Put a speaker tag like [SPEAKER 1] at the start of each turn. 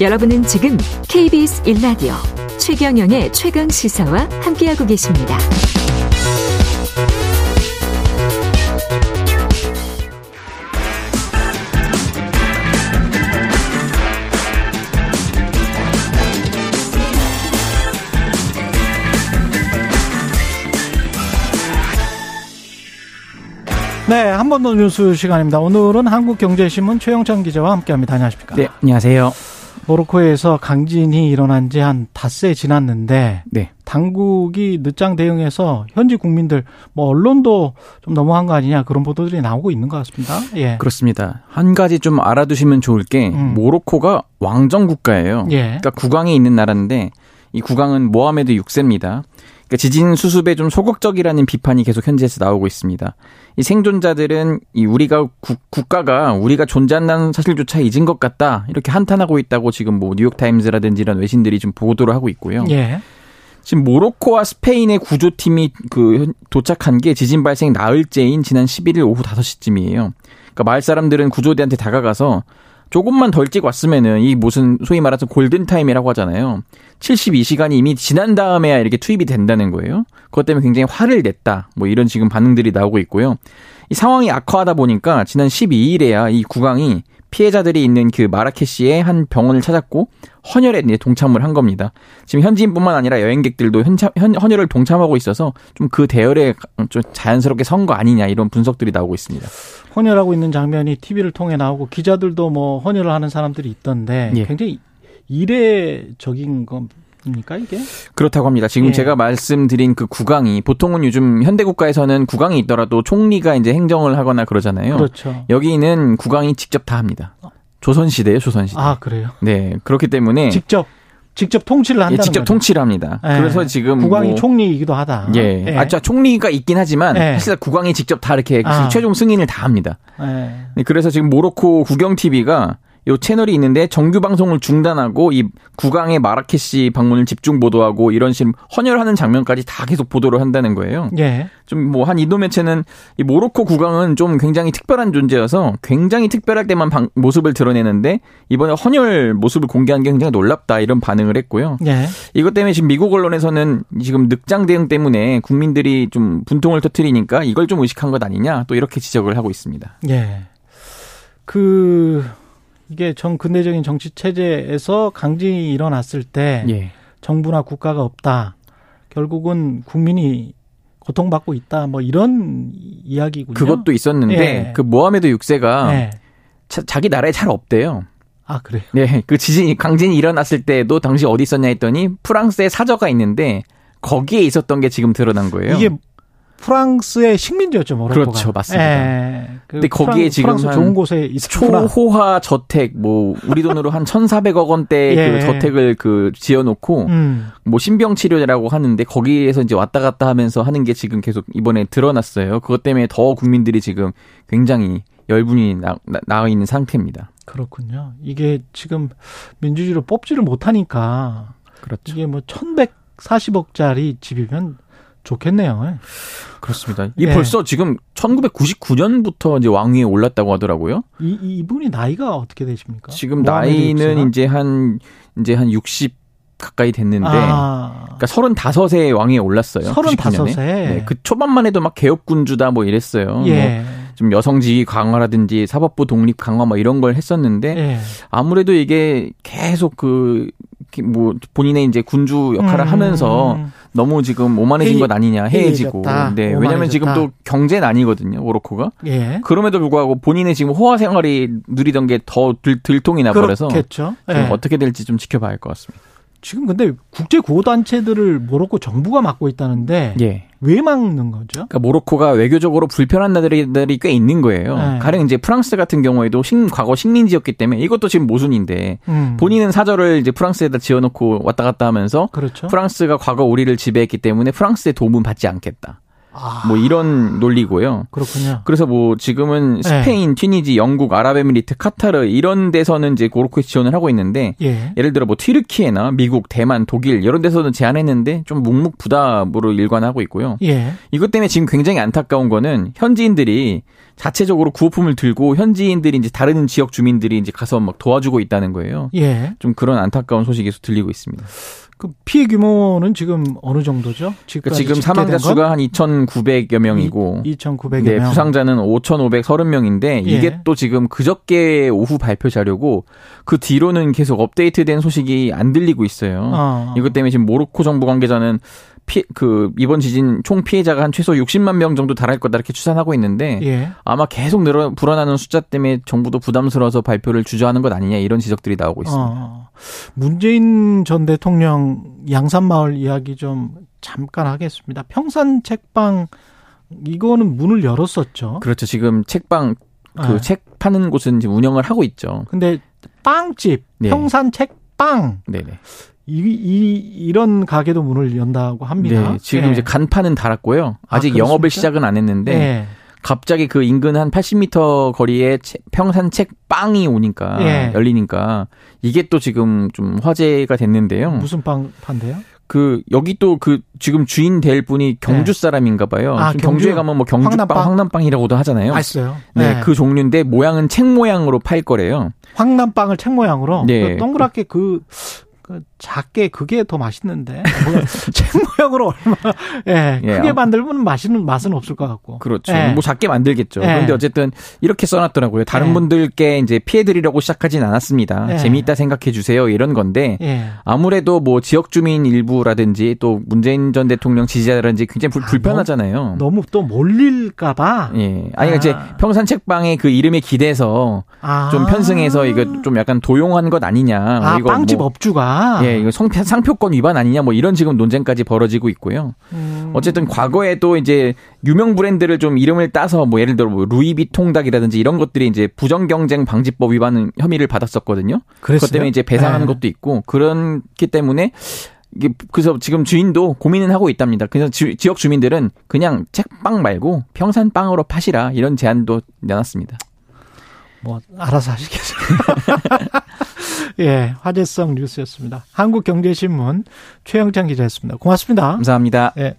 [SPEAKER 1] 여러분은 지금 KBS 1라디오 최경영의 최강 시사와 함께하고 계십니다.
[SPEAKER 2] 네, 한 번 더 뉴스 시간입니다. 오늘은 한국경제신문 최영찬 기자와 함께합니다. 안녕하십니까?
[SPEAKER 3] 네, 안녕하세요.
[SPEAKER 2] 모로코에서 강진이 일어난 지 한 닷새 지났는데
[SPEAKER 3] 네.
[SPEAKER 2] 당국이 늦장 대응해서 현지 국민들 뭐 언론도 좀 너무한 거 아니냐 그런 보도들이 나오고 있는 것 같습니다. 예.
[SPEAKER 3] 그렇습니다. 한 가지 좀 알아두시면 좋을 게
[SPEAKER 2] 음.
[SPEAKER 3] 모로코가 왕정 국가예요.
[SPEAKER 2] 예.
[SPEAKER 3] 그러니까 국왕이 있는 나라인데 이 국왕은 모하메드 6세입니다. 그러니까 지진 수습에 좀 소극적이라는 비판이 계속 현지에서 나오고 있습니다. 이 생존자들은 이 우리가 국, 국가가 우리가 존재한다는 사실조차 잊은 것 같다 이렇게 한탄하고 있다고 지금 뭐 뉴욕 타임즈라든지 이런 외신들이 좀 보도를 하고 있고요.
[SPEAKER 2] 예.
[SPEAKER 3] 지금 모로코와 스페인의 구조팀이 그 현- 도착한 게 지진 발생 나흘째인 지난 11일 오후 5시쯤이에요. 그러니까 마을 사람들은 구조대한테 다가가서 조금만 더 일찍 왔으면은 이 무슨 소위 말해서 골든 타임이라고 하잖아요. 72시간이 이미 지난 다음에야 이렇게 투입이 된다는 거예요. 그것 때문에 굉장히 화를 냈다. 뭐 이런 지금 반응들이 나오고 있고요. 이 상황이 악화하다 보니까 지난 12일에야 이 국왕이 피해자들이 있는 그 마라케시의 한 병원을 찾았고 헌혈에 동참을 한 겁니다. 지금 현지인뿐만 아니라 여행객들도 현참, 현, 헌혈을 동참하고 있어서 좀 그 대열에 좀 자연스럽게 선 거 아니냐 이런 분석들이 나오고 있습니다.
[SPEAKER 2] 헌혈하고 있는 장면이 TV를 통해 나오고 기자들도 뭐 헌혈을 하는 사람들이 있던데
[SPEAKER 3] 예.
[SPEAKER 2] 굉장히 이례적인 겁니까 이게?
[SPEAKER 3] 그렇다고 합니다. 지금
[SPEAKER 2] 예.
[SPEAKER 3] 제가 말씀드린 그 국왕이 보통은 요즘 현대 국가에서는 국왕이 있더라도 총리가 이제 행정을 하거나 그러잖아요.
[SPEAKER 2] 그렇죠.
[SPEAKER 3] 여기는 국왕이 직접 다 합니다. 조선 시대예요, 조선 시대.
[SPEAKER 2] 아 그래요.
[SPEAKER 3] 네, 그렇기 때문에
[SPEAKER 2] 직접 직접 통치를
[SPEAKER 3] 예,
[SPEAKER 2] 한다는
[SPEAKER 3] 직접
[SPEAKER 2] 거죠.
[SPEAKER 3] 통치를 합니다.
[SPEAKER 2] 예.
[SPEAKER 3] 그래서 지금
[SPEAKER 2] 국왕이
[SPEAKER 3] 뭐
[SPEAKER 2] 총리이기도 하다.
[SPEAKER 3] 예. 아, 자, 총리가 있긴 하지만
[SPEAKER 2] 예.
[SPEAKER 3] 사실 국왕이 직접 다 이렇게
[SPEAKER 2] 아.
[SPEAKER 3] 최종 승인을 다 합니다.
[SPEAKER 2] 예.
[SPEAKER 3] 네, 그래서 지금 모로코 국영 TV가 요 채널이 있는데 정규 방송을 중단하고 이 국왕의 마라케시 방문을 집중 보도하고 이런 식으로 헌혈하는 장면까지 다 계속 보도를 한다는 거예요.
[SPEAKER 2] 예.
[SPEAKER 3] 좀 뭐 한 인도 매체는 이 모로코 국왕은 좀 굉장히 특별한 존재여서 굉장히 특별할 때만 방- 모습을 드러내는데 이번에 헌혈 모습을 공개한 게 굉장히 놀랍다 이런 반응을 했고요.
[SPEAKER 2] 예.
[SPEAKER 3] 이것 때문에 지금 미국 언론에서는 지금 늑장 대응 때문에 국민들이 좀 분통을 터트리니까 이걸 좀 의식한 것 아니냐 또 이렇게 지적을 하고 있습니다.
[SPEAKER 2] 예. 그 이게 전 근대적인 정치 체제에서 강진이 일어났을 때
[SPEAKER 3] 예.
[SPEAKER 2] 정부나 국가가 없다. 결국은 국민이 고통받고 있다. 뭐 이런 이야기군요.
[SPEAKER 3] 그것도 있었는데
[SPEAKER 2] 예.
[SPEAKER 3] 그 모하메드 6세가
[SPEAKER 2] 예.
[SPEAKER 3] 자, 기 나라에 잘 없대요.
[SPEAKER 2] 아 그래요.
[SPEAKER 3] 네, 그 지진이 강진이 일어났을 때도 당시 어디 있었냐 했더니 프랑스에 사저가 있는데 거기에 있었던 게 지금 드러난 거예요.
[SPEAKER 2] 이게 프랑스의 식민지였죠, 모로코가.
[SPEAKER 3] 그렇죠, 맞습니다.
[SPEAKER 2] 예. 그
[SPEAKER 3] 근데 거기에
[SPEAKER 2] 프랑-
[SPEAKER 3] 지금
[SPEAKER 2] 프랑스
[SPEAKER 3] 한
[SPEAKER 2] 좋은 곳에 있었구나.
[SPEAKER 3] 초호화 저택 뭐 우리 돈으로 한 1,400억 원대
[SPEAKER 2] 예.
[SPEAKER 3] 그 저택을 그 지어 놓고
[SPEAKER 2] 음.
[SPEAKER 3] 뭐 신병 치료라고 하는데 거기에서 이제 왔다 갔다 하면서 하는 게 지금 계속 이번에 드러났어요. 그것 때문에 더 국민들이 지금 굉장히 열분이 나, 나, 나 있는 상태입니다.
[SPEAKER 2] 그렇군요. 이게 지금 민주주의로 뽑지를 못하니까
[SPEAKER 3] 그렇죠.
[SPEAKER 2] 이게 뭐 1140억짜리 집이면 좋겠네요. 예.
[SPEAKER 3] 그렇습니다. 이
[SPEAKER 2] 예.
[SPEAKER 3] 벌써 지금 1999년부터 이제 왕위에 올랐다고 하더라고요.
[SPEAKER 2] 이, 이분이 나이가 어떻게 되십니까?
[SPEAKER 3] 지금 나이는? 이제 한 이제 한 60 가까이 됐는데
[SPEAKER 2] 아,
[SPEAKER 3] 그러니까 35세에 왕위에 올랐어요.
[SPEAKER 2] 35 세?
[SPEAKER 3] 네, 그 초반만 해도 막 개혁군주다 뭐 이랬어요.
[SPEAKER 2] 예.
[SPEAKER 3] 뭐 좀 여성 지위 강화라든지 사법부 독립 강화 뭐 이런 걸 했었는데
[SPEAKER 2] 예.
[SPEAKER 3] 아무래도 이게 계속 그 뭐 본인의 이제 군주 역할을
[SPEAKER 2] 음.
[SPEAKER 3] 하면서 너무 지금 오만해진
[SPEAKER 2] 해이-
[SPEAKER 3] 것 아니냐 해해지고. 네, 왜냐면 지금. 또 경제는 아니거든요, 모로코가.
[SPEAKER 2] 예.
[SPEAKER 3] 그럼에도 불구하고 본인의 지금 호화 생활이 누리던 게 더 들통이 나버려서
[SPEAKER 2] 그렇겠죠. 예.
[SPEAKER 3] 어떻게 될지 좀 지켜봐야 할 것 같습니다.
[SPEAKER 2] 지금 근데 국제 구호 단체들을 모로코 정부가 맡고 있다는데
[SPEAKER 3] 예.
[SPEAKER 2] 왜 막는 거죠?
[SPEAKER 3] 그러니까 모로코가 외교적으로 불편한 나라들이 꽤 있는 거예요.
[SPEAKER 2] 네.
[SPEAKER 3] 가령 이제 프랑스 같은 경우에도 식, 과거 식민지였기 때문에 이것도 지금 모순인데
[SPEAKER 2] 음.
[SPEAKER 3] 본인은 사절을 이제 프랑스에다 지어놓고 왔다 갔다 하면서
[SPEAKER 2] 그렇죠.
[SPEAKER 3] 프랑스가 과거 우리를 지배했기 때문에 프랑스의 도움은 받지 않겠다.
[SPEAKER 2] 아,
[SPEAKER 3] 뭐 이런 논리고요.
[SPEAKER 2] 그렇군요.
[SPEAKER 3] 그래서 뭐 지금은
[SPEAKER 2] 네.
[SPEAKER 3] 스페인, 튀니지, 영국, 아랍에미리트, 카타르 이런 데서는 이제 모로코에 지원을 하고 있는데
[SPEAKER 2] 예.
[SPEAKER 3] 예를 들어 뭐 튀르키예나 미국, 대만, 독일 이런 데서는 제안했는데 좀 묵묵부답으로 일관하고 있고요.
[SPEAKER 2] 예.
[SPEAKER 3] 이것 때문에 지금 굉장히 안타까운 거는 현지인들이 자체적으로 구호품을 들고 현지인들이 이제 다른 지역 주민들이 이제 가서 막 도와주고 있다는 거예요.
[SPEAKER 2] 예.
[SPEAKER 3] 좀 그런 안타까운 소식이 계속 들리고 있습니다.
[SPEAKER 2] 그 피해 규모는 지금 어느 정도죠?
[SPEAKER 3] 그러니까 지금 사망자 수가 한 2,900여 명이고
[SPEAKER 2] 2,900여
[SPEAKER 3] 네,
[SPEAKER 2] 명.
[SPEAKER 3] 부상자는 5,530명인데 이게
[SPEAKER 2] 예.
[SPEAKER 3] 또 지금 그저께 오후 발표 자료고 그 뒤로는 계속 업데이트된 소식이 안 들리고 있어요.
[SPEAKER 2] 어.
[SPEAKER 3] 이것 때문에 지금 모로코 정부 관계자는 피, 그 이번 지진 총 피해자가 한 최소 60만 명 정도 달할 거다 이렇게 추산하고 있는데
[SPEAKER 2] 예.
[SPEAKER 3] 아마 계속 늘어 불어나는 숫자 때문에 정부도 부담스러워서 발표를 주저하는 것 아니냐 이런 지적들이 나오고 있습니다.
[SPEAKER 2] 어. 문재인 전 대통령 양산마을 이야기 좀 잠깐 하겠습니다. 평산 책방 이거는 문을 열었었죠.
[SPEAKER 3] 그렇죠. 지금 책방 그
[SPEAKER 2] 네.
[SPEAKER 3] 책 파는 곳은 지금 운영을 하고 있죠.
[SPEAKER 2] 근데 빵집,
[SPEAKER 3] 네.
[SPEAKER 2] 평산 책빵
[SPEAKER 3] 네네.
[SPEAKER 2] 이, 이 이런 가게도 문을 연다고 합니다.
[SPEAKER 3] 네, 지금
[SPEAKER 2] 예.
[SPEAKER 3] 이제 간판은 달았고요. 아직
[SPEAKER 2] 아,
[SPEAKER 3] 영업을? 시작은 안 했는데
[SPEAKER 2] 예.
[SPEAKER 3] 갑자기 그 인근 한 80m 거리에 체- 평산 책 빵이 오니까
[SPEAKER 2] 예.
[SPEAKER 3] 열리니까 이게 또 지금 좀 화제가 됐는데요.
[SPEAKER 2] 무슨 빵 판대요?
[SPEAKER 3] 그 여기 또 그 지금 주인 될 분이 경주 사람인가 봐요.
[SPEAKER 2] 아,
[SPEAKER 3] 경주에
[SPEAKER 2] 경주?
[SPEAKER 3] 가면 뭐 경주빵,
[SPEAKER 2] 황남빵?
[SPEAKER 3] 황남빵 이라고도 하잖아요.
[SPEAKER 2] 맛있어요.
[SPEAKER 3] 네, 그 종류인데 모양은 책 모양으로 팔 거래요.
[SPEAKER 2] 황남빵을 책 모양으로
[SPEAKER 3] 네.
[SPEAKER 2] 그 동그랗게 그, 그 작게 그게 더 맛있는데 뭐, 책 모양으로 얼마 예,
[SPEAKER 3] 예,
[SPEAKER 2] 크게
[SPEAKER 3] 아.
[SPEAKER 2] 만들면 맛있는 맛은 없을 것 같고
[SPEAKER 3] 그렇죠.
[SPEAKER 2] 예.
[SPEAKER 3] 뭐 작게 만들겠죠.
[SPEAKER 2] 예.
[SPEAKER 3] 그런데 어쨌든 이렇게 써놨더라고요. 다른
[SPEAKER 2] 예.
[SPEAKER 3] 분들께 이제 피해드리려고 시작하진 않았습니다.
[SPEAKER 2] 예.
[SPEAKER 3] 재미있다 생각해 주세요. 이런 건데
[SPEAKER 2] 예.
[SPEAKER 3] 아무래도 뭐 지역 주민 일부라든지 또 문재인 전 대통령 지지자라든지 굉장히 불,
[SPEAKER 2] 아,
[SPEAKER 3] 불편하잖아요.
[SPEAKER 2] 너무 또 몰릴까봐
[SPEAKER 3] 예. 아니
[SPEAKER 2] 아.
[SPEAKER 3] 이제 평산 책방의 그 이름에 기대서
[SPEAKER 2] 아.
[SPEAKER 3] 좀 편승해서 이거 좀 약간 도용한 것 아니냐.
[SPEAKER 2] 뭐아
[SPEAKER 3] 이거
[SPEAKER 2] 빵집
[SPEAKER 3] 뭐,
[SPEAKER 2] 업주가
[SPEAKER 3] 예, 이거 성, 상표권 위반 아니냐. 뭐 이런 지금 논쟁까지 벌어지고 있고요.
[SPEAKER 2] 음.
[SPEAKER 3] 어쨌든 과거에도 이제 유명 브랜드를 좀 이름을 따서 뭐 예를 들어 뭐 루이비통 닭이라든지 이런 것들이 이제 부정 경쟁 방지법 위반 혐의를 받았었거든요.
[SPEAKER 2] 그랬어요?
[SPEAKER 3] 그것 때문에 이제 배상하는
[SPEAKER 2] 네.
[SPEAKER 3] 것도 있고 그렇기 때문에 이게 그래서 지금 주인도 고민은 하고 있답니다. 그래서 지, 지역 주민들은 그냥 책빵 말고 평산빵으로 파시라 이런 제안도 내놨습니다.
[SPEAKER 2] 뭐 알아서 하시겠어요. 예, 화제성 뉴스였습니다. 한국경제신문 최영찬 기자였습니다. 고맙습니다.
[SPEAKER 3] 감사합니다.
[SPEAKER 2] 예.